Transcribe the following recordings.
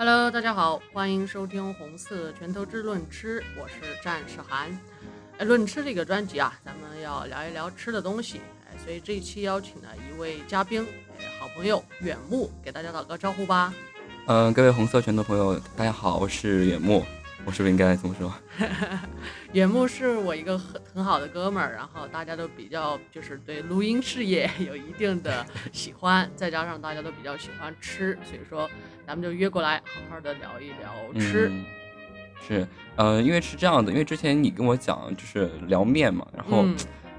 Hello，大家好，欢迎收听红色拳头之论吃，我是战士涵。哎，论吃这个专辑啊，咱们要聊一聊吃的东西。哎，所以这一期邀请了一位嘉宾，哎，好朋友远木，给大家打个招呼吧。嗯，各位红色拳头朋友，大家好，我是远木。我是不是应该这么说？原木是我一个很很好的哥们儿，然后大家都比较就是对录音事业 有一定的喜欢，再加上大家都比较喜欢吃，所以说咱们就约过来好好的聊一聊吃。是，呃，因为是这样的，因为之前你跟我讲就是聊面嘛，然后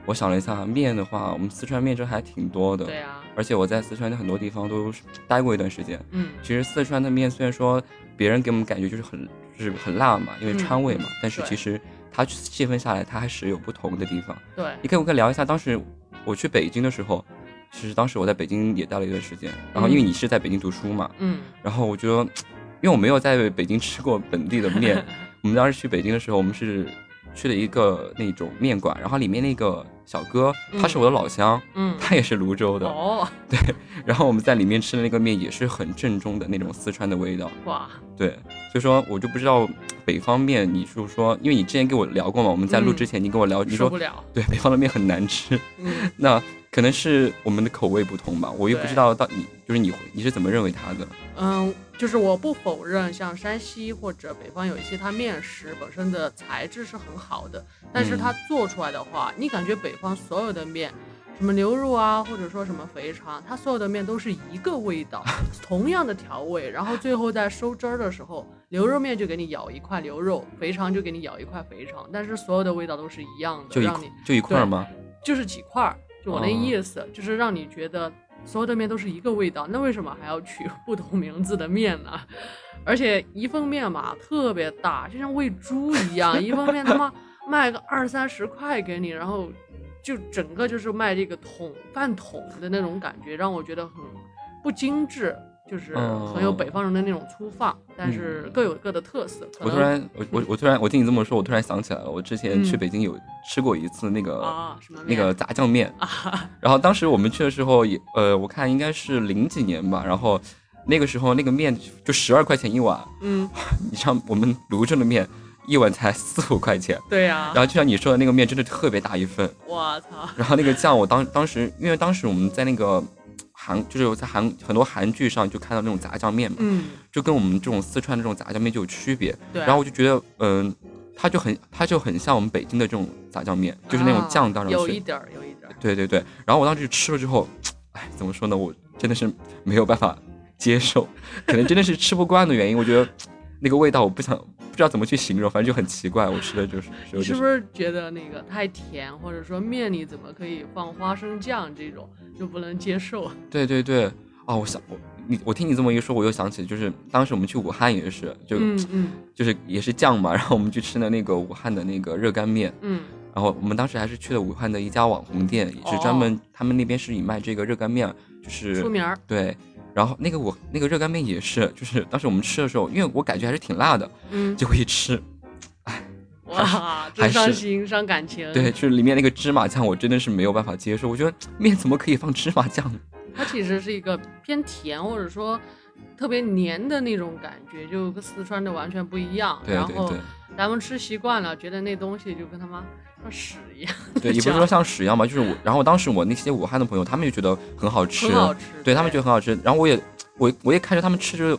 我想了一下，面的话，我们四川面真还挺多的。对啊。而且我在四川的很多地方都待过一段时间。嗯。其实四川的面虽然说别人给我们感觉就是很。就是很辣嘛，因为川味嘛。但是其实它细分下来，它还是有不同的地方。对，你可以我可以聊一下，当时我去北京的时候，其实当时我在北京也待了一段时间。然后因为你是在北京读书嘛，嗯。然后我觉得，因为我没有在北京吃过本地的面，我们当时去北京的时候，我们是去了一个那种面馆，然后里面那个。小哥，他是我的老乡，嗯，他也是泸州的，哦，对，然后我们在里面吃的那个面也是很正宗的那种四川的味道，哇，对，所以说我就不知道北方面，你是说，因为你之前跟我聊过嘛，我们在录之前你跟我聊，你说对，北方的面很难吃，嗯，那可能是我们的口味不同吧，我又不知道到你就是你你是怎么认为它的？嗯，就是我不否认，像山西或者北方有一些它面食本身的材质是很好的，但是它做出来的话，你感觉北。方所有的面，什么牛肉啊，或者说什么肥肠，它所有的面都是一个味道，同样的调味，然后最后在收汁儿的时候，牛肉面就给你舀一块牛肉，肥肠就给你舀一块肥肠，但是所有的味道都是一样的，就让你就一块吗？就是几块，就我那意思，就是让你觉得所有的面都是一个味道，那为什么还要取 不同名字的面呢？而且一份面嘛特别大，就像喂猪一样，一份面他妈卖个二三十块给你，然后。就整个就是卖这个桶饭桶的那种感觉，让我觉得很不精致，就是很有北方人的那种粗放，但是各有各的特色。我突然，我我我突然，我听你这么说，我突然想起来了，我之前去北京有吃过一次那个那个炸酱面，然后当时我们去的时候也，呃，我看应该是零几年吧，然后那个时候那个面就十二块钱一碗，嗯，你像我们泸州的面。一碗才四五块钱，对呀。然后就像你说的那个面，真的特别大一份。我操！然后那个酱，我当当时，因为当时我们在那个韩，就是在韩很多韩剧上就看到那种炸酱面嘛，嗯，就跟我们这种四川的这种炸酱面就有区别。对。然后我就觉得，嗯，它就很，它就很像我们北京的这种炸酱面，就是那种酱当上去。有一点儿，有一点儿。对对对。然后我当时吃了之后，哎，怎么说呢？我真的是没有办法接受，可能真的是吃不惯的原因。我觉得那个味道，我不想。不知道怎么去形容，反正就很奇怪。我吃的就是，是不是觉得那个太甜，或者说面里怎么可以放花生酱这种就不能接受？对对对，啊，我想我你我听你这么一说，我又想起就是当时我们去武汉也是，就嗯嗯，就是也是酱嘛，然后我们去吃的那个武汉的那个热干面，嗯，然后我们当时还是去了武汉的一家网红店，也是专门他们那边是以卖这个热干面就是出名儿，对。然后那个我那个热干面也是，就是当时我们吃的时候，因为我感觉还是挺辣的，嗯，结果一吃，哎，哇，真伤心伤感情。对，就是里面那个芝麻酱，我真的是没有办法接受。我觉得面怎么可以放芝麻酱呢？它其实是一个偏甜或者说特别黏的那种感觉，就跟四川的完全不一样。对对对。咱们吃习惯了，觉得那东西就跟他妈像屎一样。对，也不是说像屎一样吧，就是我。然后当时我那些武汉的朋友，他们也觉得很好吃，很好吃。对他们觉得很好吃。然后我也，我我也看着他们吃，就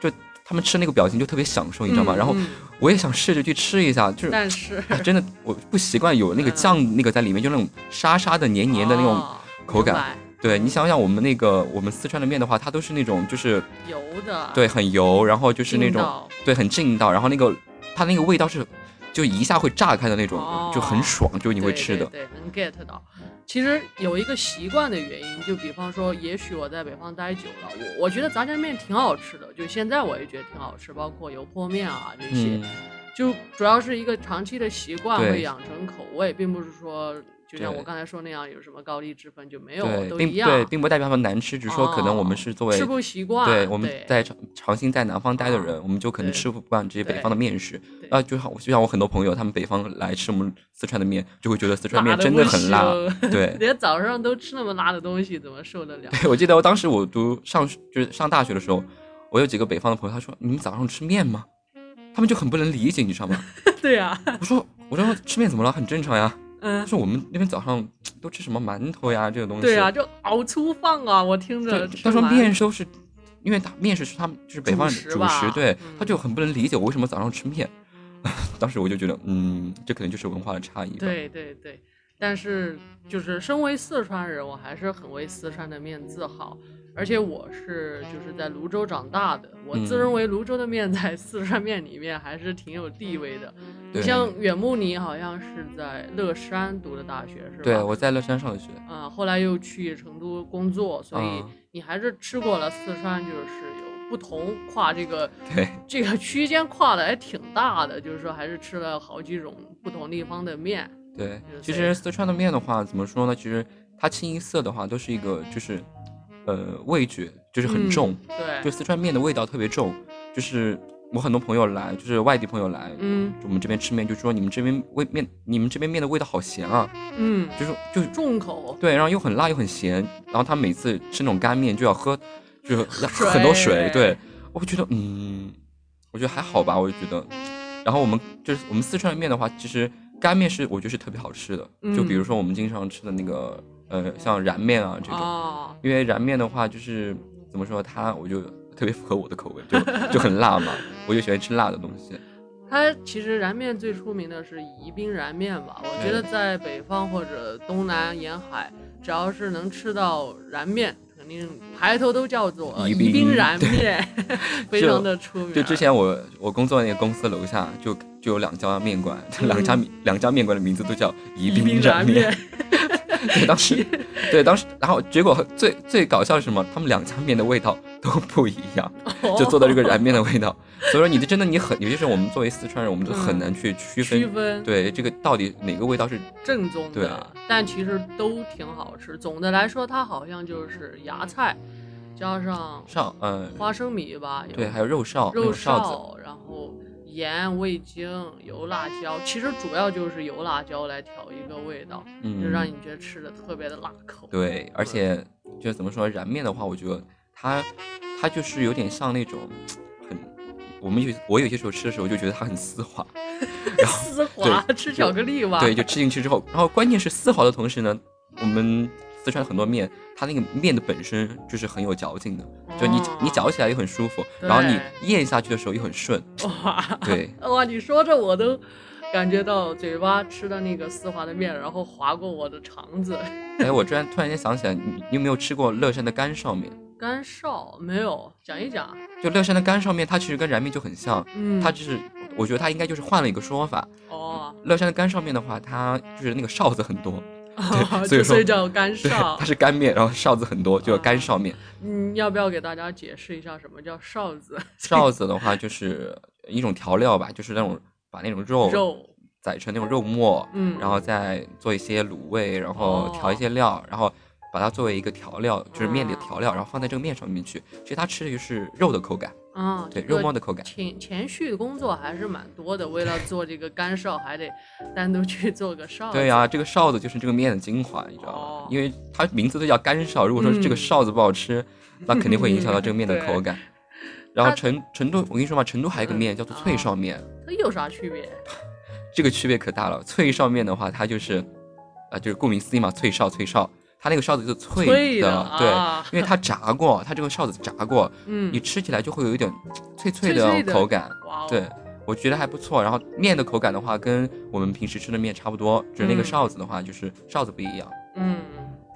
就他们吃那个表情就特别享受，你知道吗？然后我也想试着去吃一下，就是但是真的我不习惯有那个酱那个在里面，就那种沙沙的、黏黏的那种口感。对你想想，我们那个我们四川的面的话，它都是那种就是油的，对，很油，然后就是那种对，很劲道，然后那个。它那个味道是，就一下会炸开的那种，就很爽，就你会吃的。对，能 get 到。其实有一个习惯的原因，就比方说，也许我在北方待久了，我我觉得炸酱面挺好吃的，就现在我也觉得挺好吃，包括油泼面啊这些，就主要是一个长期的习惯会养成口味，并不是说。就像我刚才说那样，有什么高低之分就没有，都一样。对，并不代表他们难吃，只是说可能我们是作为吃不习惯。对，我们在长长期在南方待的人，我们就可能吃不惯这些北方的面食。啊，就像就像我很多朋友，他们北方来吃我们四川的面，就会觉得四川面真的很辣。对，连早上都吃那么辣的东西，怎么受得了？对，我记得我当时我读上就是上大学的时候，我有几个北方的朋友，他说你们早上吃面吗？他们就很不能理解，你知道吗？对呀，我说我说吃面怎么了？很正常呀。嗯，说我们那边早上 都吃什么馒头呀这个东西。对啊，就熬粗饭啊，我听着。他说面收是，因为他面食是他们就是北方主食，对，他就很不能理解我为什么早上吃面。当时我就觉得，嗯，这可能就是文化的差异。对对对。但是，就是身为四川人，我还是很为四川的面自豪。而且我是就是在泸州长大的，我自认为泸州的面在四川面里面还是挺有地位的。你像远木你好像是在乐山读的大学是吧？对，我在乐山上的学。啊，后来又去成都工作，所以你还是吃过了四川，就是有不同跨这个 对这个区间跨的还挺大的，就是说还是吃了好几种不同地方的面。对，其实四川的面的话，怎么说呢？其实它清一色的话，都是一个就是，呃，味觉就是很重。对，就四川面的味道特别重。就是我很多朋友来，就是外地朋友来，嗯，我们这边吃面，就说你们这边味面，你们这边面的味道好咸啊。嗯，就是就是重口。对，然后又很辣又很咸，然后他每次吃那种干面就要喝，就是很多水。对，我会觉得，嗯，我觉得还好吧，我就觉得。然后我们就是我们四川的面的话，其实。干面是我觉得是特别好吃的，就比如说我们经常吃的那个，呃，像燃面啊这种，因为燃面的话就是怎么说，它我就特别符合我的口味，就就很辣嘛，我就喜欢吃辣的东西。它其实燃面最出名的是宜宾燃面吧？我觉得在北方或者东南沿海，只要是能吃到燃面。肯定排头都叫做宜宾燃面，非常的出名。就之前我我工作那个公司楼下就就有两家面馆，两家两家面馆的名字都叫宜宾燃面。对，当时，对当时，然后结果最最搞笑是什么？他们两家面的味道都不一样，就做的这个燃面的味道。所以说，你的真的你很，尤其是我们作为四川人，我们就很难去区分。区分对这个到底哪个味道是正宗的？对但其实都挺好吃。总的来说，它好像就是芽菜，加上上嗯花生米吧，对，还有肉臊，肉臊子，然后。盐、味精、油、辣椒，其实主要就是油、辣椒来调一个味道，就让你觉得吃的特别的辣口。对，而且就怎么说，燃面的话，我觉得它它就是有点像那种很，我们有我有些时候吃的时候就觉得它很丝滑，丝滑，吃巧克力吧。对，就吃进去之后，然后关键是丝滑的同时呢，我们。四川很多面，它那个面的本身就是很有嚼劲的，就你你嚼起来又很舒服，然后你咽下去的时候又很顺。哇，对，哇，你说着我都感觉到嘴巴吃的那个丝滑的面，然后划过我的肠子。哎，我突然突然间想起来，你你有没有吃过乐山的干烧面？干烧没有，讲一讲。就乐山的干烧面，它其实跟燃面就很像，嗯，它就是我觉得它应该就是换了一个说法。哦，乐山的干烧面的话，它就是那个哨子很多。对，所以叫干臊，它是干面，然后臊子很多，就叫干臊面。嗯，要不要给大家解释一下什么叫臊子？臊子的话就是一种调料吧，就是那种把那种肉肉宰成那种肉末，嗯，然后再做一些卤味，然后调一些料，然后把它作为一个调料，就是面里的调料，然后放在这个面上面去。其实它吃的就是肉的口感。啊，对，肉末的口感。前前续的工作还是蛮多的，为了做这个干哨，还得 单独去做个臊。对呀，这个哨子就是这个面的精华，你知道吗？因为它名字都叫干哨，如果说这个哨子不好吃，那肯定会影响到这个面的口感。然后成成都，我跟你说嘛，成都还有个面叫做脆哨面，它有啥区别？这个区别可大了。脆哨面的话，它就是，啊，就是顾名思义嘛，脆哨，脆臊。它那个哨子是脆的，对，因为它炸过，它这个哨子炸过，嗯，你吃起来就会有一点脆脆的口感，对，我觉得还不错。然后面的口感的话，跟我们平时吃的面差不多，就是那个哨子的话，就是哨子不一样。嗯，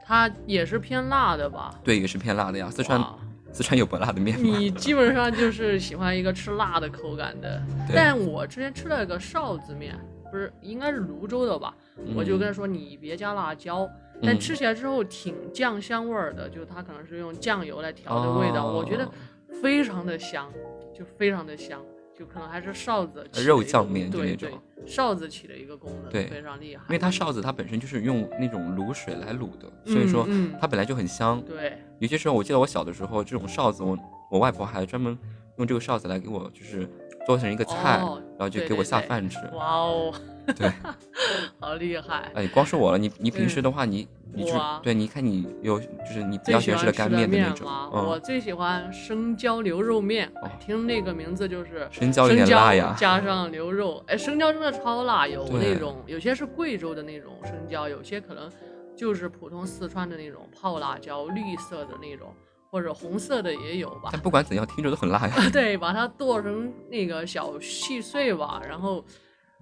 它也是偏辣的吧？对，也是偏辣的呀。四川 四川有不辣的面吗？你基本上就是喜欢一个吃辣的口感的。但我之前吃了一个哨子面，不是应该是泸州的吧？我就跟他说你别加辣椒。但吃起来之后挺酱香味儿的，就是它可能是用酱油来调的味道，我觉得非常的香，就非常的香，就可能还是臊子肉酱面就那种臊子起的一个功能，对，非常厉害。因为它臊子它本身就是用那种卤水来卤的，所以说它本来就很香。对，有些时候我记得我小的时候，这种臊子我我外婆还专门用这个臊子来给我就是做成一个菜，然后就给我下饭吃。哇哦，对，好厉害！哎，光说我了，你你平时的话，你你对，你看你有就是你比较喜欢吃的干面的那种。我最喜欢生椒牛肉面，听那个名字就是生椒有点辣呀，加上牛肉，哎，生椒真的超辣，有那种有些是贵州的那种生椒，有些可能就是普通四川的那种泡辣椒，绿色的那种。或者红色的也有吧，但不管怎样，听着都很辣呀。对，把它剁成那个小细碎吧，然后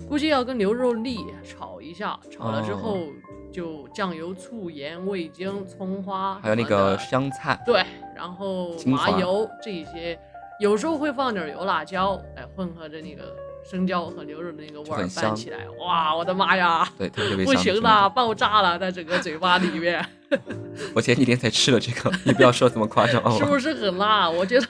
估计要跟牛肉粒炒一下，炒了之后就酱油、醋、盐、味精、葱花，还有那个香菜。对，然后麻油这些，有时候会放点油辣椒，哎，混合着那个生椒和牛肉的那个味儿拌起来，哇，我的妈呀！对，特别不行了，爆炸了，在整个嘴巴里面。我前几天才吃了这个，你不要说这么夸张哦。是不是很辣？我觉得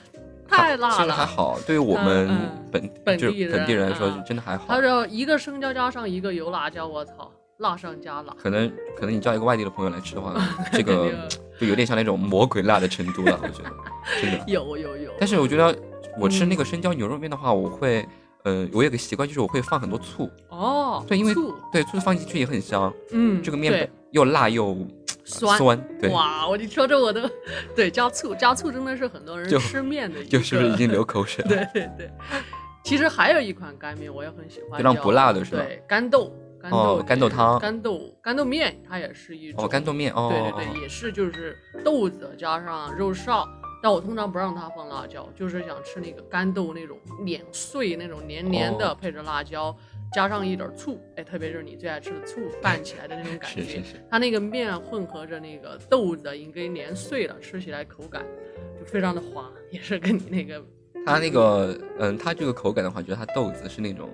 太辣了。还好，对于我们本本地人本地人来说，真的还好。他说一个生椒加上一个油辣椒，我操，辣上加辣。可能可能你叫一个外地的朋友来吃的话，这个就有点像那种魔鬼辣的程度了。我觉得 真的有有有。但是我觉得我吃那个生椒牛肉面的话，我会呃，我有个习惯，就是我会放很多醋。哦，对，因为对醋放进去也很香。嗯，这个面又辣又。酸酸，对哇！我你说着我都，对加醋加醋真的是很多人吃面的一个，就是不是已经流口水了？对对对。其实还有一款干面我也很喜欢，非常不辣的是吧？对，干豆干豆干豆汤，干豆干豆面，它也是一种哦干豆面哦，对对对，也是就是豆子加上肉臊，但我通常不让它放辣椒，就是想吃那个干豆那种碾碎那种黏黏的，配着辣椒。加上一点醋，哎，特别是你最爱吃的醋拌起来的那种感觉。是是是。它那个面混合着那个豆子，应该碾碎了，吃起来口感就非常的滑，也是跟你那个。它那个，嗯，它这个口感的话，觉得它豆子是那种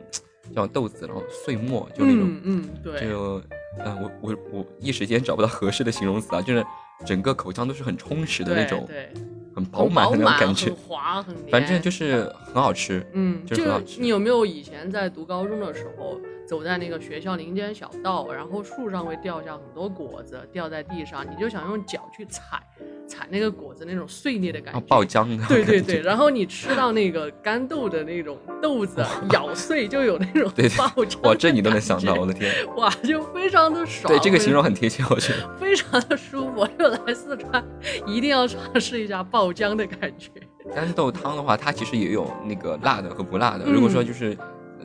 叫豆子，然后碎末，就那种，嗯嗯，对。就，嗯，我我我一时间找不到合适的形容词啊，就是整个口腔都是很充实的那种。对。很饱满的那种感觉，很滑很反正就是很好吃。嗯，就是你有没有以前在读高中的时候，走在那个学校林间小道，然后树上会掉下很多果子，掉在地上，你就想用脚去踩。踩那个果子那种碎裂的感觉，爆浆的，对对对。然后你吃到那个干豆的那种豆子，咬碎就有那种爆浆。哇，这你都能想到，我的天！哇，就非常的爽。对，这个形容很贴切，我觉得。非常的舒服，又来四川，一定要尝试一下爆浆的感觉。干豆汤的话，它其实也有那个辣的和不辣的。如果说就是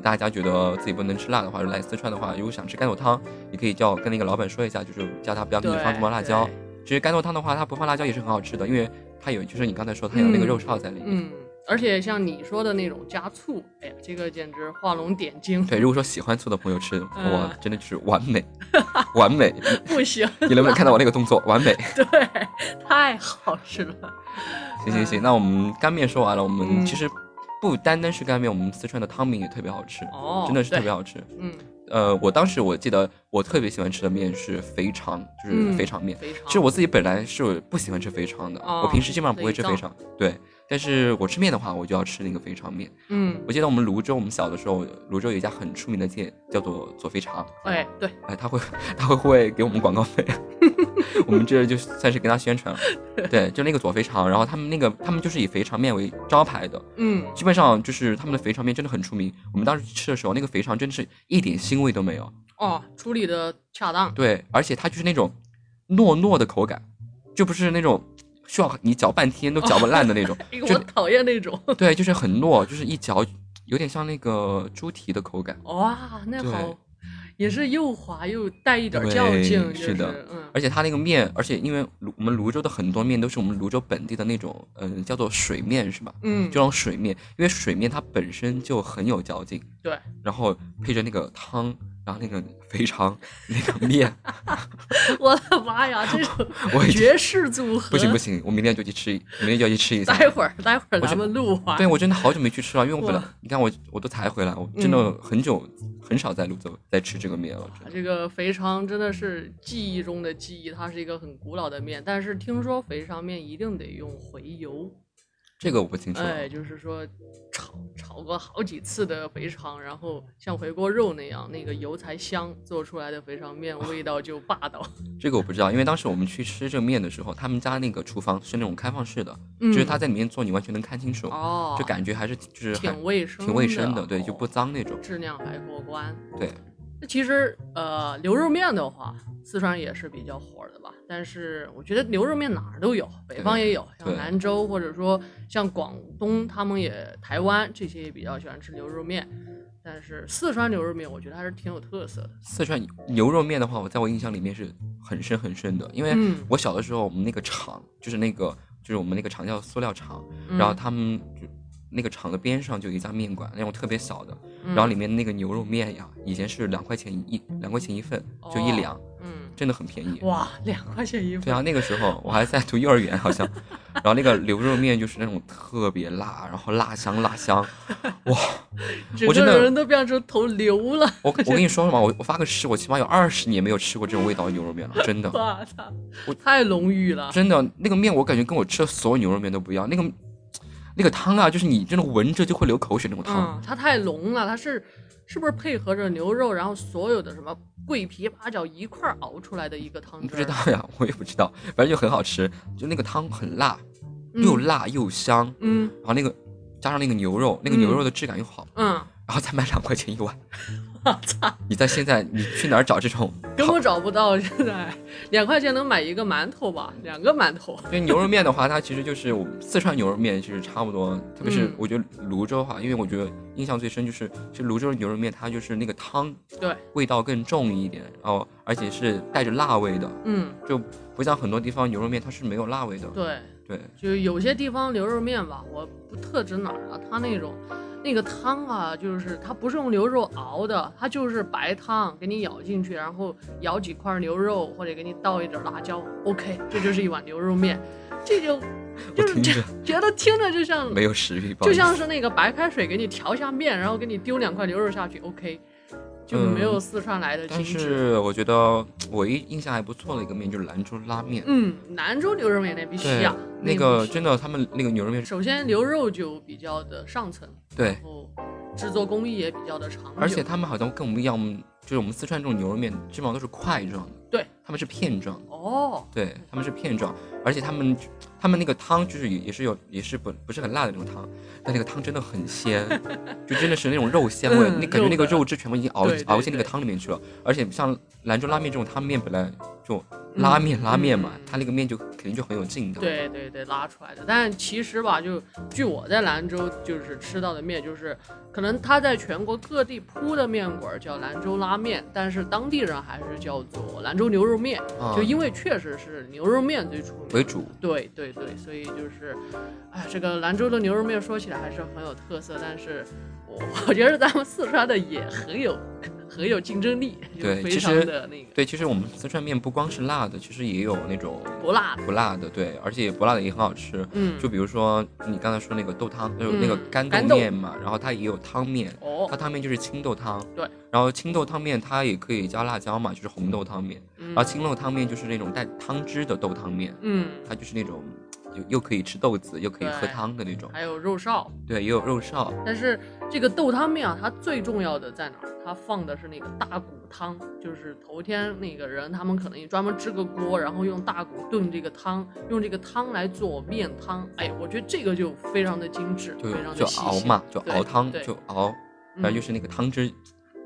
大家觉得自己不能吃辣的话，来四川的话，如果想吃干豆汤，你可以叫跟那个老板说一下，就是叫他不要给你放这么多辣椒。其实干豆汤的话，它不放辣椒也是很好吃的，因为它有，就是你刚才说它有那个肉臊在里面。嗯，而且像你说的那种加醋，哎呀，这个简直画龙点睛。对，如果说喜欢醋的朋友吃，哇，真的是完美，完美。不行，你能不能看到我那个动作？完美。对，太好吃了。行行行，那我们干面说完了，我们其实不单单是干面，我们四川的汤面也特别好吃，哦，真的是特别好吃。嗯。呃，我当时我记得我特别喜欢吃的面是肥肠，就是肥肠面。其实我自己本来是不喜欢吃肥肠的，我平时基本上不会吃肥肠。对，但是我吃面的话，我就要吃那个肥肠面。嗯，我记得我们泸州，我们小的时候，泸州有一家很出名的店，叫做左肥肠。哎，对，哎，他会 他会会给我们广告费。我们这就算是给他宣传了，对，就那个左肥肠，然后他们那个他们就是以肥肠面为招牌的，嗯，基本上就是他们的肥肠面真的很出名。我们当时吃的时候，那个肥肠真的是一点腥味都没有，哦，处理的恰当，对，而且它就是那种糯糯的口感，就不是那种需要你嚼半天都嚼不烂的那种，我讨厌那种，对，就是很糯，就是一嚼有点像那个猪蹄的口感，哇，那好。也是又滑又带一点嚼劲，是的，嗯，而且它那个面，而且因为泸我们泸州的很多面都是我们泸州本地的那种，嗯，叫做水面是吧？嗯，就那种水面，因为水面它本身就很有嚼劲，对，然后配着那个汤。然后那个肥肠，那个面，我的妈呀，这种 绝世组合！不行不行，我明天就去吃，明天就要去吃一次。待会儿待会儿咱们录完。对我真的好久没去吃了，因为我本来你看我我都才回来，我真的很久很少在泸州在吃这个面了。这个肥肠真的是记忆中的记忆，它是一个很古老的面，但是听说肥肠面一定得用回油。这个我不清楚。哎，就是说炒炒过好几次的肥肠，然后像回锅肉那样，那个油才香，做出来的肥肠面 味道就霸道。这个我不知道，因为当时我们去吃这个面的时候，他们家那个厨房是那种开放式的，就是他在里面做，你完全能看清楚，哦，就感觉还是就是挺卫生，挺卫生的，对，就不脏那种，质量还过关。对，那其实呃，牛肉面的话，四川也是比较火的吧。但是我觉得牛肉面哪儿都有，北方也有，像兰州或者说像广东，他们也台湾这些也比较喜欢吃牛肉面。但是四川牛肉面，我觉得还是挺有特色的。四川牛肉面的话，我在我印象里面是很深很深的，因为我小的时候，我们那个厂就是那个就是我们那个厂叫塑料厂，然后他们就那个厂的边上就有一家面馆，那种特别小的，然后里面那个牛肉面呀，以前是两块钱一两块钱一份，就一两。嗯真的很便宜哇，两块钱一份。对啊，那个时候我还在读幼儿园，好像。然后那个牛肉面就是那种特别辣，然后辣香辣香，哇！我真的人都变成头牛了。我 我跟你说了嘛，我我发个誓，我起码有二十年没有吃过这种味道的牛肉面了，真的。我操，我太浓郁了。真的，那个面我感觉跟我吃的所有牛肉面都不一样。那个那个汤啊，就是你真的闻着就会流口水那种汤。它太浓了，它是是不是配合着牛肉，然后所有的什么？桂皮八角一块熬出来的一个汤汁，不知道呀，我也不知道，反正就很好吃，就那个汤很辣，又辣又香，嗯，然后那个加上那个牛肉，那个牛肉的质感又好，嗯，然后再卖两块钱一碗。我操！你在现在你去哪儿找这种？根本找不到。现在两块钱能买一个馒头吧？两个馒头。因为牛肉面的话，它其实就是四川牛肉面，其实差不多。特别是我觉得泸州哈，因为我觉得印象最深就是，其实泸州的牛肉面它就是那个汤，对，味道更重一点，然后而且是带着辣味的。嗯，就不像很多地方牛肉面它是没有辣味的。对对，就有些地方牛肉面吧，我不特指哪儿啊，它那种。那个汤啊，就是它不是用牛肉熬的，它就是白汤给你舀进去，然后舀几块牛肉或者给你倒一点辣椒，OK，这就是一碗牛肉面，这就 就是觉得听着就像没有食欲，就像是那个白开水给你调下面，然后给你丢两块牛肉下去，OK。就没有四川来的精致。但是我觉得我一印象还不错的一个面就是兰州拉面。嗯，兰州牛肉面那必须啊。那个真的，他们那个牛肉面，首先牛肉就比较的上层，对，然后制作工艺也比较的长久。而且他们好像跟我们一样，就是我们四川这种牛肉面基本上都是块状的。对，他们是片状。哦。对，他们是片状，而且他们他们那个汤就是也也是有也是不不是很辣的那种汤。但那个汤真的很鲜，就真的是那种肉鲜味，你感觉那个肉汁全部已经熬熬进那个汤里面去了。而且像兰州拉面这种汤面本来就拉面拉面嘛，它那个面就肯定就很有劲道。对对对，拉出来的。但其实吧，就据我在兰州就是吃到的面，就是可能它在全国各地铺的面馆叫兰州拉面，但是当地人还是叫做兰州牛肉面，就因为确实是牛肉面最出名为主。对对对，所以就是，哎，这个兰州的牛肉面说起来。还是很有特色，但是我我觉得咱们四川的也很有很有竞争力，对，非常的那个。对，其实我们四川面不光是辣的，其实也有那种不辣不辣的，对，而且不辣的也很好吃。嗯，就比如说你刚才说那个豆汤，就是那个干豆面嘛，然后它也有汤面，哦，它汤面就是青豆汤，对，然后青豆汤面它也可以加辣椒嘛，就是红豆汤面，然后青豆汤面就是那种带汤汁的豆汤面，嗯，它就是那种。又可以吃豆子，又可以喝汤的那种，还有肉臊，对，也有肉臊。但是这个豆汤面啊，它最重要的在哪儿？它放的是那个大骨汤，就是头天那个人他们可能也专门支个锅，然后用大骨炖这个汤，用这个汤来做面汤。哎，我觉得这个就非常的精致，就非常的就熬嘛，就熬汤，就熬，然后就是那个汤汁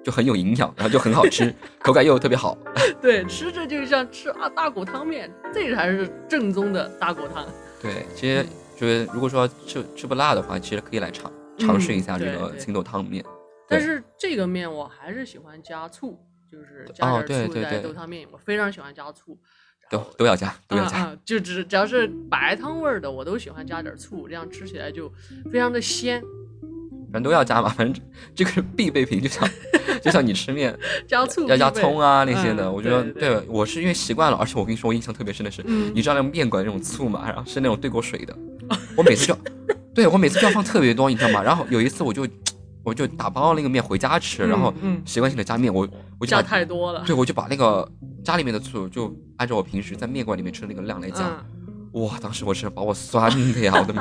就很有营养，然后就很好吃，口感又特别好。对，吃着就像吃啊大骨汤面，这才是正宗的大骨汤。对，其实就是如果说吃吃不辣的话，其实可以来尝尝试一下这个青豆汤面。但是这个面我还是喜欢加醋，就是加点醋在豆汤面，我非常喜欢加醋。都都要加，都要加。就只只要是白汤味儿的，我都喜欢加点醋，这样吃起来就非常的鲜。反正都要加嘛，反正这个是必备品，就像 就像你吃面加醋要加葱啊那些的，我觉得对我是因为习惯了，而且我跟你说，我印象特别深的是，你知道那种面馆那种醋嘛，然后是那种兑过水的，我每次就对我每次就要放特别多，你知道吗？然后有一次我就我就打包那个面回家吃，然后习惯性的加面，我我就加太多了，对，我就把那个家里面的醋就按照我平时在面馆里面吃的那个量来加。哇！当时我是把我酸的呀，我的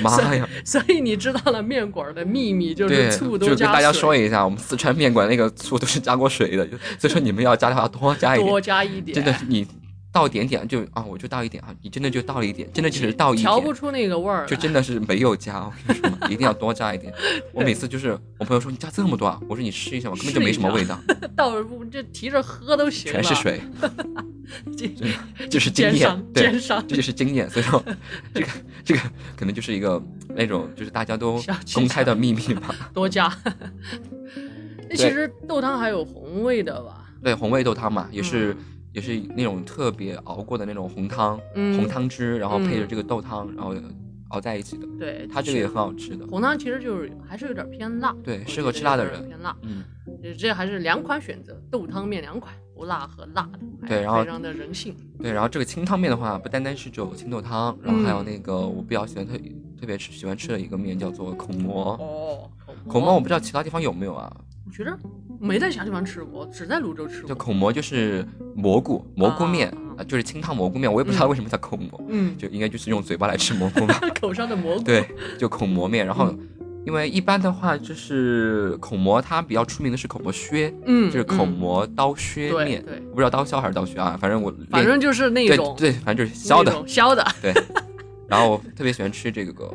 妈呀！所以你知道了面馆的秘密就是醋都加就跟大家说一下，我们四川面馆那个醋都是加过水的，所以说你们要加的话多加一点，多加一点。真的，你倒点点就啊，我就倒一点啊，你真的就倒了一点，真的就是倒一点，调不出那个味儿，就真的是没有加，我跟你说，一定要多加一点。我每次就是我朋友说你加这么多啊，我说你试一下吧，根本就没什么味道，倒不这提着喝都行，全是水，这就是经验，对，这就是经验。所以说这个这个可能就是一个那种就是大家都公开的秘密吧，多加。那其实豆汤还有红味的吧？对，红味豆汤嘛，也是。也是那种特别熬过的那种红汤，红汤汁，然后配着这个豆汤，然后熬在一起的。对，它这个也很好吃的。红汤其实就是还是有点偏辣，对，适合吃辣的人。偏辣，嗯，这还是两款选择，豆汤面两款，不辣和辣的，对，然后非常的人性。对，然后这个清汤面的话，不单单是只有清豆汤，然后还有那个我比较喜欢特特别吃喜欢吃的一个面叫做孔馍。哦，孔馍我不知道其他地方有没有啊？我觉得没在其他地方吃过，只在泸州吃过。就孔蘑就是蘑菇蘑菇面啊，就是清汤蘑菇面。我也不知道为什么叫孔蘑，嗯，就应该就是用嘴巴来吃蘑菇吧。口上的蘑菇。对，就孔蘑面。然后，因为一般的话，就是孔蘑，它比较出名的是孔蘑削，嗯，就是孔蘑刀削面。对，不知道刀削还是刀削啊，反正我反正就是那种，对，反正就是削的，削的。对。然后特别喜欢吃这个。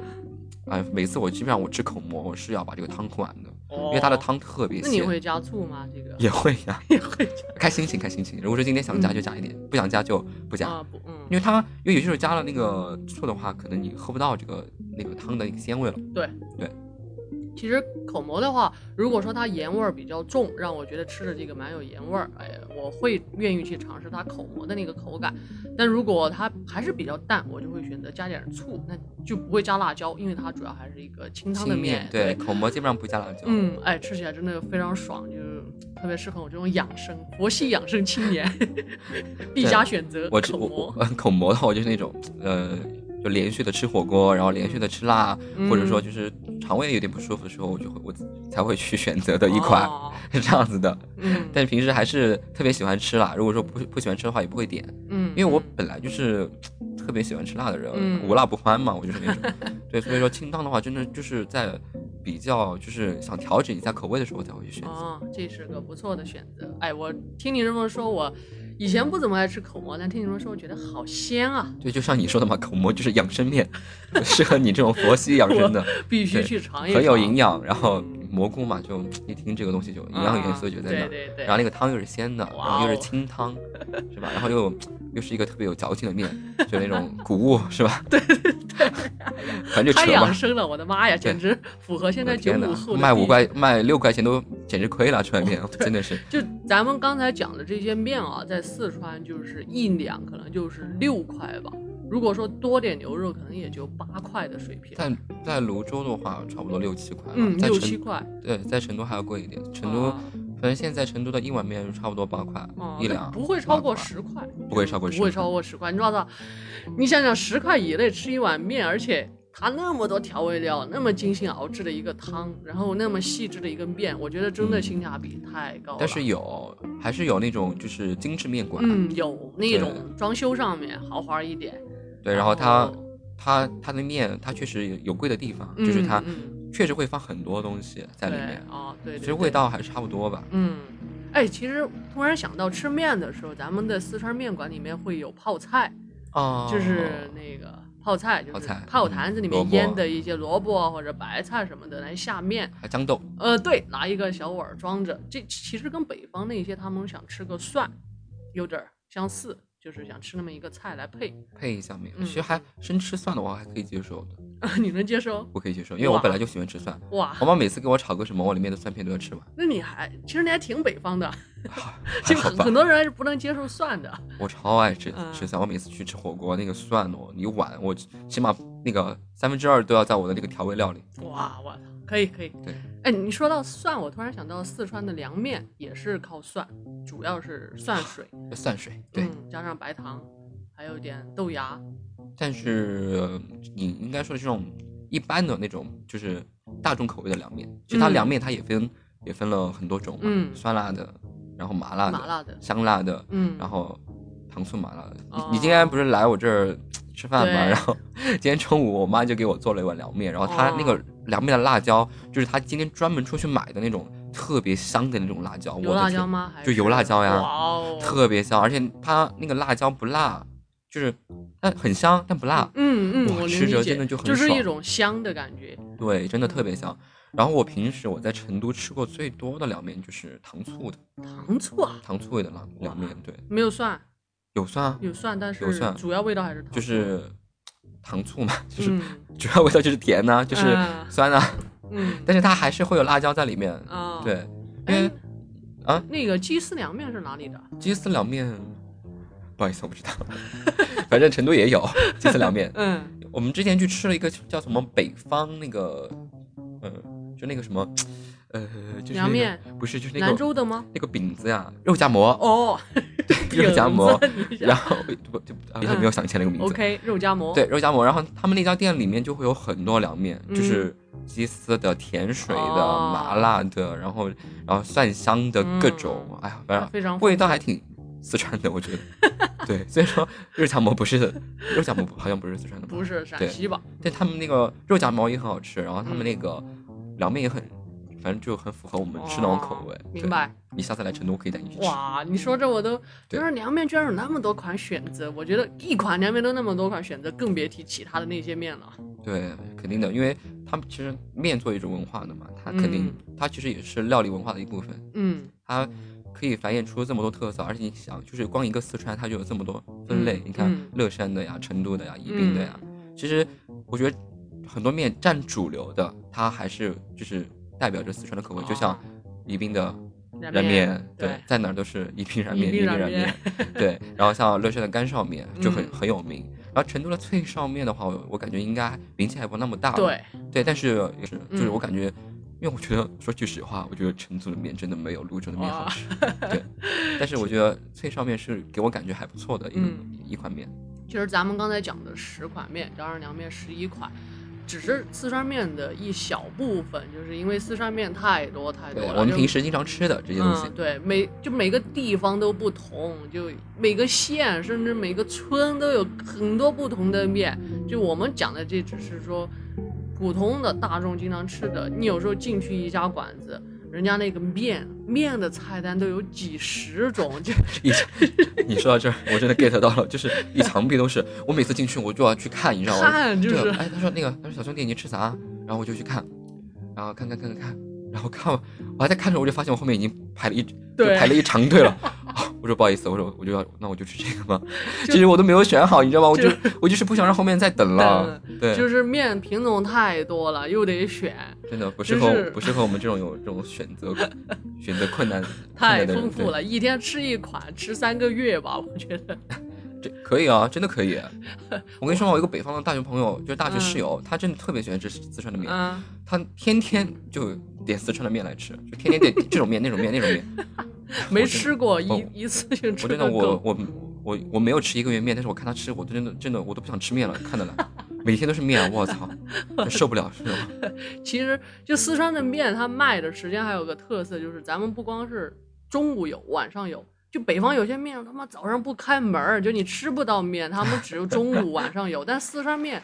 啊，每次我基本上我吃口蘑，我是要把这个汤喝完的，因为它的汤特别鲜。那你会加醋吗？这个也会呀，也会加。看心情，看心情。如果说今天想加就加一点，不想加就不加。啊不，嗯，因为它因为有些时候加了那个醋的话，可能你喝不到这个那个汤的那个鲜味了。对对。其实口蘑的话，如果说它盐味儿比较重，让我觉得吃的这个蛮有盐味儿，哎，我会愿意去尝试它口蘑的那个口感。但如果它还是比较淡，我就会选择加点醋，那就不会加辣椒，因为它主要还是一个清汤的面。对，口蘑基本上不加辣椒。嗯，哎，吃起来真的非常爽，就是特别适合我这种养生佛系养生青年 必加选择。我吃我 口蘑的话，我就是那种呃。就连续的吃火锅，然后连续的吃辣，或者说就是肠胃有点不舒服的时候，我就会我才会去选择的一款 是这样子的。嗯，但是平时还是特别喜欢吃辣。如果说不不喜欢吃的话，也不会点。嗯，因为我本来就是特别喜欢吃辣的人，无辣不欢嘛，我就是那种。对，所以说清汤的话，真的就是在比较就是想调整一下口味的时候才会去选择。哦，这是个不错的选择。哎，我听你这么说，我。以前不怎么爱吃口蘑，但听你们说，我觉得好鲜啊！对，就像你说的嘛，口蘑就是养生面，适合你这种佛系养生的，必须去尝一尝，很有营养。然后蘑菇嘛，就一听这个东西就营养元素就在那。对对对。然后那个汤又是鲜的，然后又是清汤，是吧？然后又又是一个特别有嚼劲的面，就那种谷物，是吧？对 对对。反正就太养生了，我的妈呀，简直符合现在九五后卖五块卖六块钱都简直亏了，吃碗面 真的是。就咱们刚才讲的这些面啊，在四川就是一两可能就是六块吧。如果说多点牛肉，可能也就八块的水平。在在泸州的话，差不多六七块。嗯，六七块。对，在成都还要贵一点。成都，反正现在成都的一碗面差不多八块一两，不会超过十块。不会超过，不会超过十块。你知道你想想，十块以内吃一碗面，而且。它那么多调味料，那么精心熬制的一个汤，然后那么细致的一个面，我觉得真的性价比太高了。但是有，还是有那种就是精致面馆，嗯，有那种装修上面豪华一点。对，然后它它它的面，它确实有贵的地方，就是它确实会放很多东西在里面啊。对，其实味道还是差不多吧。嗯，哎，其实突然想到吃面的时候，咱们的四川面馆里面会有泡菜，哦，就是那个。泡菜就是泡坛子里面腌的一些萝卜或者白菜什么的来下面，还豇豆。呃，对，拿一个小碗装着。这其实跟北方那些他们想吃个蒜，有点相似。就是想吃那么一个菜来配配一下面，其实还生吃蒜的话还可以接受的。你能接受？我可以接受，因为我本来就喜欢吃蒜。哇！我妈每次给我炒个什么，我里面的蒜片都要吃完。那你还，其实你还挺北方的，就很很多人还是不能接受蒜的。我超爱吃吃蒜，我每次去吃火锅，那个蒜哦，一碗我起码那个三分之二都要在我的那个调味料里。哇，我操！可以可以，对，哎，你说到蒜，我突然想到四川的凉面也是靠蒜，主要是蒜水，蒜水，对，加上白糖，还有点豆芽。但是你应该说的这种一般的那种，就是大众口味的凉面，其实它凉面它也分也分了很多种嘛，嗯酸辣的，然后麻辣的，麻辣的，香辣的，嗯，然后糖醋麻辣的。你你今天不是来我这儿吃饭吗？然后 今天中午我妈就给我做了一碗凉面，然后她那个。凉面的辣椒就是他今天专门出去买的那种特别香的那种辣椒。油辣椒吗？就油辣椒呀，特别香，而且它那个辣椒不辣，就是它很香但不辣。嗯嗯，我吃着真的就很就是一种香的感觉。对，真的特别香。然后我平时我在成都吃过最多的凉面就是糖醋的，糖醋啊，糖醋味的凉凉面，对，没有蒜，有蒜啊，有蒜，但是有蒜，主要味道还是糖就是糖醋嘛，就是主要味道就是甜呐，就是酸呐，嗯，但是它还是会有辣椒在里面啊，对，因为啊，那个鸡丝凉面是哪里的？鸡丝凉面，不好意思，我不知道，反正成都也有鸡丝凉面，嗯，我们之前去吃了一个叫什么北方那个，嗯。就那个什么，呃，就是凉面，不是，就是那个兰州的吗？那个饼子呀，肉夹馍哦，对，肉夹馍，然后不就没有想起来那个名字。OK，肉夹馍，对，肉夹馍。然后他们那家店里面就会有很多凉面，就是鸡丝的、甜水的、麻辣的，然后然后蒜香的各种，哎呀，反正非常味道还挺四川的，我觉得。对，所以说肉夹馍不是肉夹馍，好像不是四川的，不是陕西吧？但他们那个肉夹馍也很好吃，然后他们那个。凉面也很，反正就很符合我们吃那种口味。明白。你下次来成都，我可以带你去吃。哇，你说这我都，就是凉面居然有那么多款选择。我觉得一款凉面都那么多款选择，更别提其他的那些面了。对，肯定的，因为他们其实面作为一种文化的嘛，它肯定它其实也是料理文化的一部分。嗯。它可以繁衍出这么多特色，而且你想，就是光一个四川，它就有这么多分类。你看乐山的呀，成都的呀，宜宾的呀，其实我觉得。很多面占主流的，它还是就是代表着四川的口味，就像宜宾的燃面，对，在哪儿都是宜宾燃面，宜宾燃面，对。然后像乐山的干烧面就很很有名，然后成都的脆烧面的话，我我感觉应该名气还不那么大，对，对。但是也是，就是我感觉，因为我觉得说句实话，我觉得成都的面真的没有泸州的面好吃，对。但是我觉得脆烧面是给我感觉还不错的一一款面。其实咱们刚才讲的十款面，加上凉面十一款。只是四川面的一小部分，就是因为四川面太多太多了。我们平时经常吃的这些东西。对，每就每个地方都不同，就每个县甚至每个村都有很多不同的面。就我们讲的这只是说普通的大众经常吃的。你有时候进去一家馆子。人家那个面面的菜单都有几十种，就一，你说到这儿，我真的 get 到了，就是一墙壁都是。我每次进去，我就要去看，你知道吗？看就是。哎，他说那个，他说小兄弟，你吃啥？然后我就去看，然后看看看看看，然后看，我还在看着，我就发现我后面已经排了一，就排了一长队了。我说不好意思，我说我就要，那我就吃这个吧。其实我都没有选好，你知道吗？我就我就是不想让后面再等了。对，就是面品种太多了，又得选。真的不适合不适合我们这种有这种选择选择困难太丰富了，一天吃一款，吃三个月吧，我觉得。这可以啊，真的可以。我跟你说，我一个北方的大学朋友，就是大学室友，他真的特别喜欢吃四川的面，他天天就点四川的面来吃，就天天点这种面、那种面、那种面。没吃过一一次性吃。我真的我我我我没有吃一个月面，但是我看他吃，我都真的真的我都不想吃面了，看得来，每天都是面，我操，受不了，是吗？其实就四川的面，它卖的时间还有个特色，就是咱们不光是中午有，晚上有。就北方有些面他妈早上不开门就你吃不到面，他们只有中午晚上有。但四川面，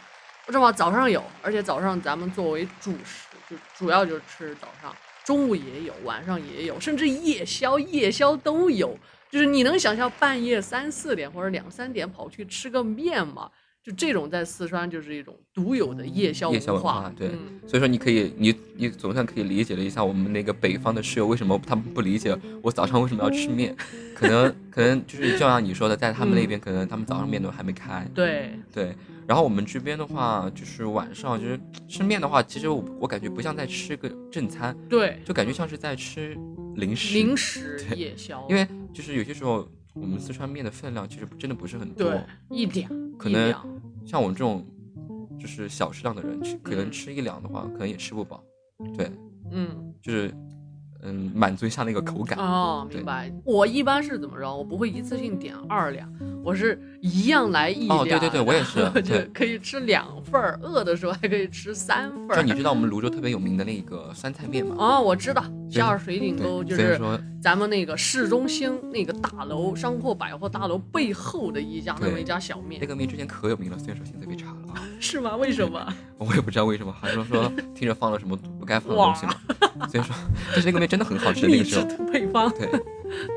我知道吧？早上有，而且早上咱们作为主食，就主要就是吃早上，中午也有，晚上也有，甚至夜宵夜宵都有。就是你能想象半夜三四点或者两三点跑去吃个面吗？就这种在四川就是一种独有的夜宵夜宵文化，对，所以说你可以，你你总算可以理解了一下我们那个北方的室友为什么他们不理解我早上为什么要吃面，可能可能就是就像你说的，在他们那边可能他们早上面都还没开，对对，然后我们这边的话就是晚上就是吃面的话，其实我我感觉不像在吃个正餐，对，就感觉像是在吃零食零食夜宵，因为就是有些时候。我们四川面的分量其实真的不是很多，一两，可能像我们这种就是小食量的人，吃可能吃一两的话，可能也吃不饱。对，嗯，就是。嗯，满足一下那个口感哦，明白。我一般是怎么着？我不会一次性点二两，我是一样来一两。哦，对对对，我也是，就可以吃两份儿，饿的时候还可以吃三份儿。就你知道我们泸州特别有名的那个酸菜面吗？哦，我知道，下水井沟就是咱们那个市中心那个大楼商货百货大楼背后的一家那么一家小面。那个面之前可有名了，虽然说现在被查了。是吗？为什么？我也不知道为什么，好像说 听着放了什么不该放的东西嘛。所以说，但是那个面真的很好吃。那个时候配方。对，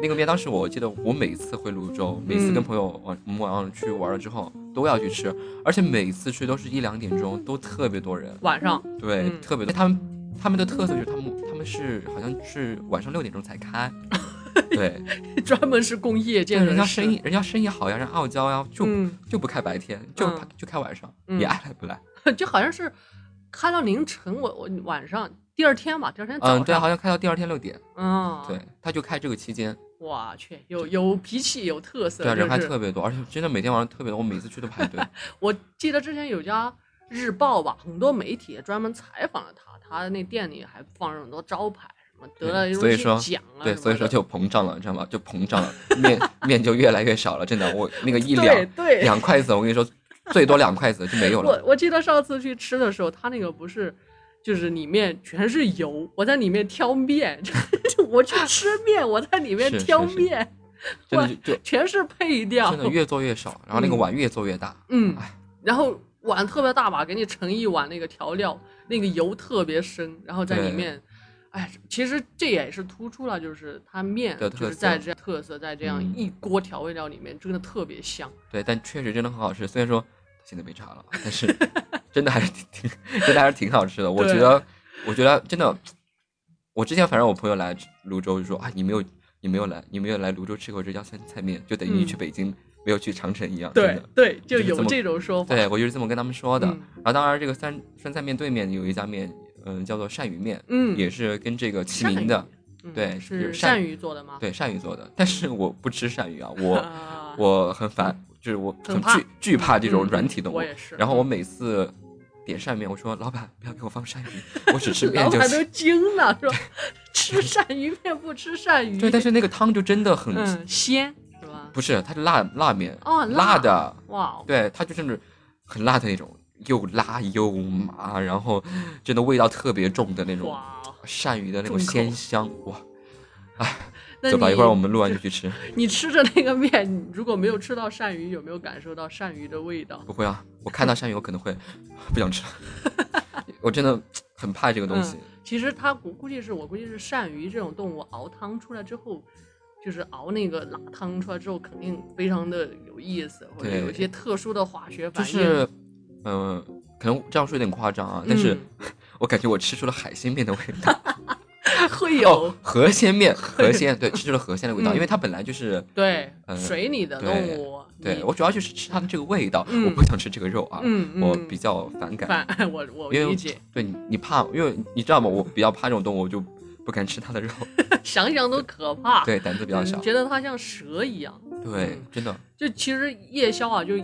那个面当时我记得，我每次回泸州，每次跟朋友晚我们晚上去玩了之后，都要去吃，而且每次去都是一两点钟，都特别多人。晚上。对，特别多。他们他们的特色就是他们他们是好像是晚上六点钟才开。对，专门是供夜间人家生意，人家生意好呀，人傲娇呀，就就不开白天，就就开晚上，你爱来不来？就好像是开到凌晨，我我晚上第二天吧，第二天早上，嗯，对，好像开到第二天六点，嗯，对，他就开这个期间。我去，有有脾气，有特色，对，人还特别多，而且真的每天晚上特别多，我每次去都排队。我记得之前有家日报吧，很多媒体专门采访了他，他那店里还放着很多招牌。得了所以说奖对，所以说就膨胀了，知道吗？就膨胀了，面面就越来越少了。真的，我那个一两 两筷子，我跟你说，最多两筷子就没有了。我我记得上次去吃的时候，他那个不是，就是里面全是油，我在里面挑面，就我去吃面，我在里面挑面，真的就全是配料，真的越做越少，然后那个碗越做越大，嗯，然后碗特别大吧，给你盛一碗那个调料，那个油特别深，然后在里面。哎，其实这也是突出了，就是它面就是在这特色，在这样一锅调味料里面，真的特别香。对，但确实真的很好吃。虽然说现在没查了，但是 真的还是挺挺，真的还是挺好吃的。我觉得，我觉得真的，我之前反正我朋友来泸州就说啊，你没有你没有来，你没有来泸州吃过这家酸菜面，就等于你去北京没有去长城一样。对对，就有这种说法。对我就是这么跟他们说的。然后当然，这个酸酸菜面对面有一家面。嗯，叫做鳝鱼面，嗯，也是跟这个齐名的，对，是鳝鱼做的吗？对，鳝鱼做的。但是我不吃鳝鱼啊，我我很烦，就是我很惧惧怕这种软体动物。我也是。然后我每次点鳝面，我说老板不要给我放鳝鱼，我只吃面就行。老板都惊了，说 吃鳝鱼面不吃鳝鱼。对，但是那个汤就真的很鲜，是吧？不是，它是辣辣面哦，辣的哇，对，它就是很辣的那种。又辣又麻，然后真的味道特别重的那种鳝鱼的那种鲜香哇！哎，走吧，一会儿我们录完就去吃。你吃着那个面，如果没有吃到鳝鱼，有没有感受到鳝鱼的味道？不会啊，我看到鳝鱼我可能会不想吃，我真的很怕这个东西。其实它估估计是我估计是鳝鱼这种动物熬汤出来之后，就是熬那个辣汤出来之后，肯定非常的有意思，或者有一些特殊的化学反应。嗯，可能这样说有点夸张啊，但是 我感觉我吃出了海鲜面的味道，会有河鲜面，河鲜对，吃出了河鲜的味道，因为它本来就是对水里的动物，对我主要就是吃它的这个味道，我不想吃这个肉啊，我比较反感，我我理解，对你你怕，因为你知道吗？我比较怕这种动物，我就不敢吃它的肉，想想都可怕，对，胆子比较小，觉得它像蛇一样，对，真的，就其实夜宵啊，就。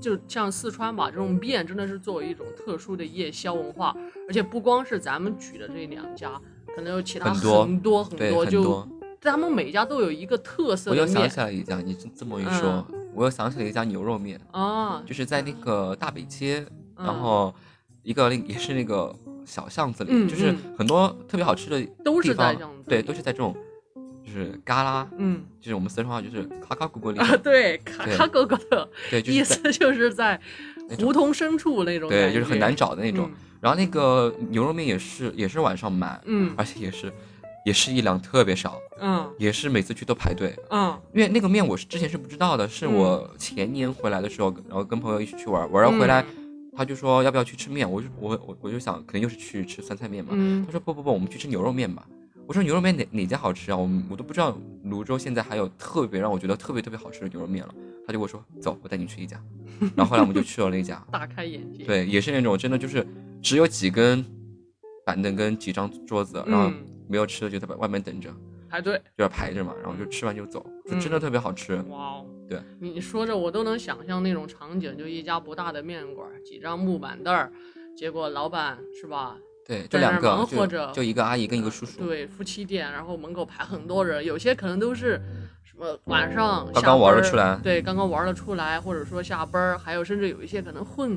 就像四川吧，这种面真的是作为一种特殊的夜宵文化，而且不光是咱们举的这两家，可能有其他很多很多，就他们每家都有一个特色。我又想起来一家，你这么一说，我又想起了一家牛肉面啊，就是在那个大北街，然后一个也是那个小巷子里，就是很多特别好吃的都是在对，都是在这种。就是嘎啦，嗯，就是我们四川话就是卡卡咕咕的啊，对，卡卡咕咕的，对，意思就是在胡同深处那种，对，就是很难找的那种。然后那个牛肉面也是，也是晚上买，嗯，而且也是，也是一两特别少，嗯，也是每次去都排队，嗯，因为那个面我是之前是不知道的，是我前年回来的时候，然后跟朋友一起去玩，玩完回来，他就说要不要去吃面，我就我我我就想肯定又是去吃酸菜面嘛，他说不不不，我们去吃牛肉面吧。我说牛肉面哪哪家好吃啊？我我都不知道泸州现在还有特别让我觉得特别特别好吃的牛肉面了。他就跟我说走，我带你去一家。然后后来我们就去了那家，大开眼界。对，也是那种真的就是只有几根板凳跟几张桌子，然后没有吃的就在外面等着排队，就要排着嘛。然后就吃完就走，就真的特别好吃。哇哦，对，你说着我都能想象那种场景，就一家不大的面馆，几张木板凳儿，结果老板是吧？对，就两个，或者就一个阿姨跟一个叔叔。对，夫妻店，然后门口排很多人，有些可能都是什么晚上刚刚玩了出来，对，刚刚玩了出来，或者说下班还有甚至有一些可能混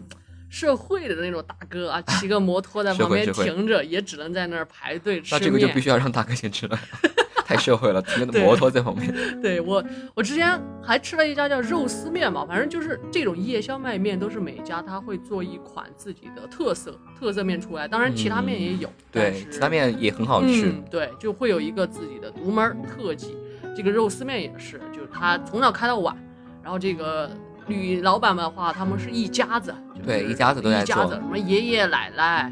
社会的那种大哥啊，骑个摩托在旁边停着，也只能在那儿排队吃那这个就必须要让大哥先吃了。太社会了，骑个摩托在旁边。对我，我之前还吃了一家叫肉丝面嘛，反正就是这种夜宵卖面，都是每家他会做一款自己的特色特色面出来，当然其他面也有，对，其他面也很好吃。对，就会有一个自己的独门特技。这个肉丝面也是，就是他从早开到晚，然后这个女老板们的话，他们是一家子，对，一家子都在做，什么爷爷奶奶，然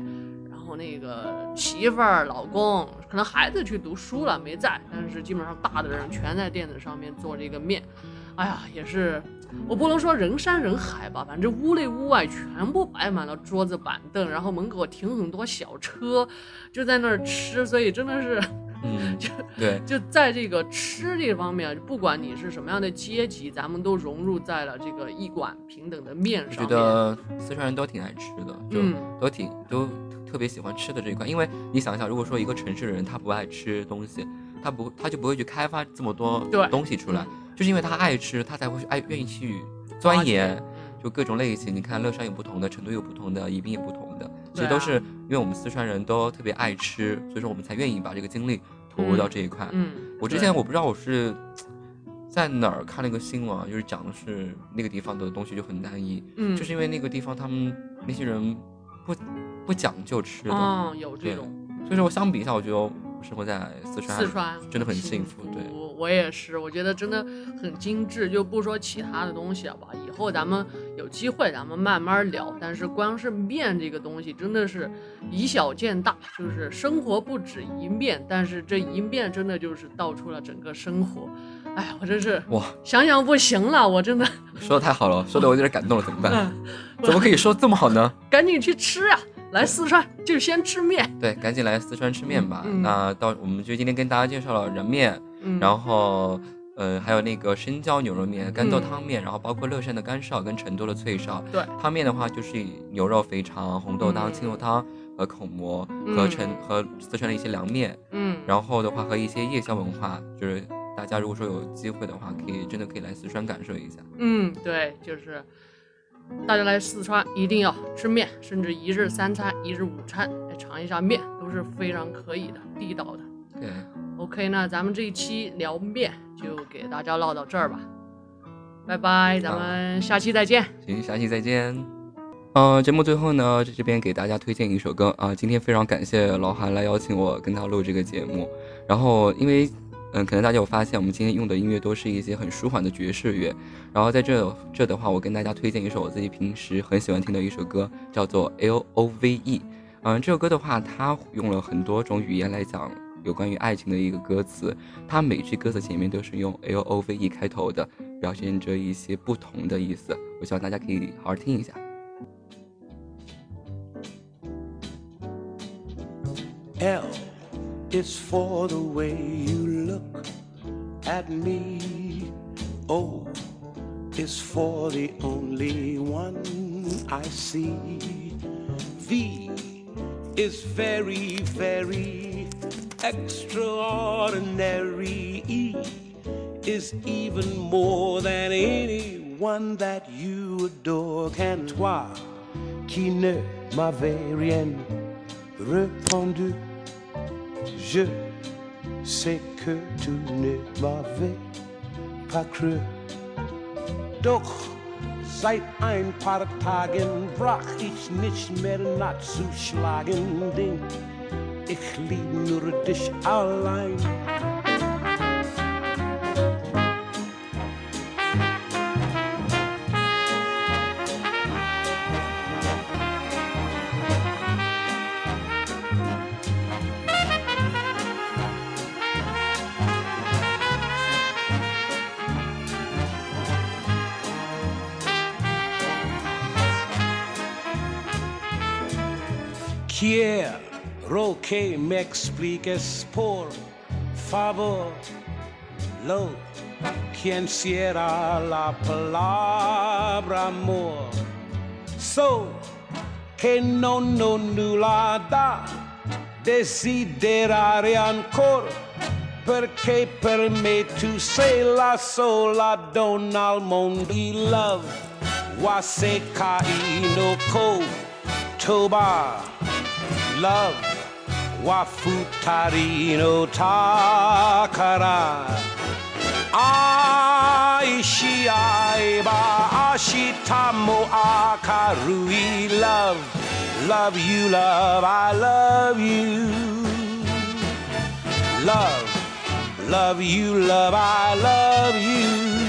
后那个媳妇儿、老公，可能孩子去读书了没在，但是基本上大的人全在垫子上面做这个面，哎呀，也是，我不能说人山人海吧，反正屋内屋外全部摆满了桌子板凳，然后门口停很多小车，就在那儿吃，所以真的是。嗯，就对，就在这个吃这方面，不管你是什么样的阶级，咱们都融入在了这个一碗平等的面上。我觉得四川人都挺爱吃的，就都挺都特别喜欢吃的这一块。因为你想一想，如果说一个城市的人他不爱吃东西，他不他就不会去开发这么多东西出来，就是因为他爱吃，他才会爱愿意去钻研，就各种类型。你看乐山有不同的，成都有不同的，宜宾有不同的。其实都是因为我们四川人都特别爱吃，所以说我们才愿意把这个精力投入到这一块。嗯，我之前我不知道我是在哪儿看了一个新闻，就是讲的是那个地方的东西就很单一，嗯，就是因为那个地方他们那些人不不讲究吃的，嗯，有这种。所以说我相比一下，我觉得生活在四川，四川真的很幸福，对。我也是，我觉得真的很精致，就不说其他的东西了吧。以后咱们有机会，咱们慢慢聊。但是光是面这个东西，真的是以小见大，就是生活不止一面，但是这一面真的就是道出了整个生活。哎呀，我真是哇，想想不行了，我真的说的太好了，说的我有点感动了，怎么办？怎么可以说这么好呢？赶紧去吃啊！来四川就先吃面，对，赶紧来四川吃面吧。那到我们就今天跟大家介绍了人面，然后呃还有那个生椒牛肉面、干豆汤面，然后包括乐山的干烧跟成都的脆烧。对，汤面的话就是牛肉肥肠、红豆汤、青豆汤和口蘑和成和四川的一些凉面。嗯，然后的话和一些夜宵文化，就是大家如果说有机会的话，可以真的可以来四川感受一下。嗯，对，就是。大家来四川一定要吃面，甚至一日三餐、一日午餐来尝一下面，都是非常可以的，地道的。对，OK，那咱们这一期聊面就给大家唠到这儿吧，拜拜，咱们下期再见。行，下期再见。呃，节目最后呢，在这边给大家推荐一首歌啊，今天非常感谢老韩来邀请我跟他录这个节目，然后因为。嗯，可能大家有发现，我们今天用的音乐都是一些很舒缓的爵士乐。然后在这这的话，我跟大家推荐一首我自己平时很喜欢听的一首歌，叫做 L O V E。嗯，这首歌的话，它用了很多种语言来讲有关于爱情的一个歌词，它每句歌词前面都是用 L O V E 开头的，表现着一些不同的意思。我希望大家可以好好听一下。L It's for the way you look at me. Oh, it's for the only one I see. V is very, very extraordinary. E is even more than anyone that you adore. Can toi qui ne m'avait rien répondu? Je sais que tu ne m'avais pas cru. Doch seit ein paar Tagen brach ich nicht mehr nachzuschlagen, denn ich lieb nur dich allein. Quiero que me expliques por favor lo que encierra la palabra amor. So que no no nulla da desiderare ancora perché per me tu sei la sola donna al mondo di love waseka inoko toba love. Wa futari no takara. Aishi aiba ashita mo akarui. Love love you love i love you. Love love you love i love you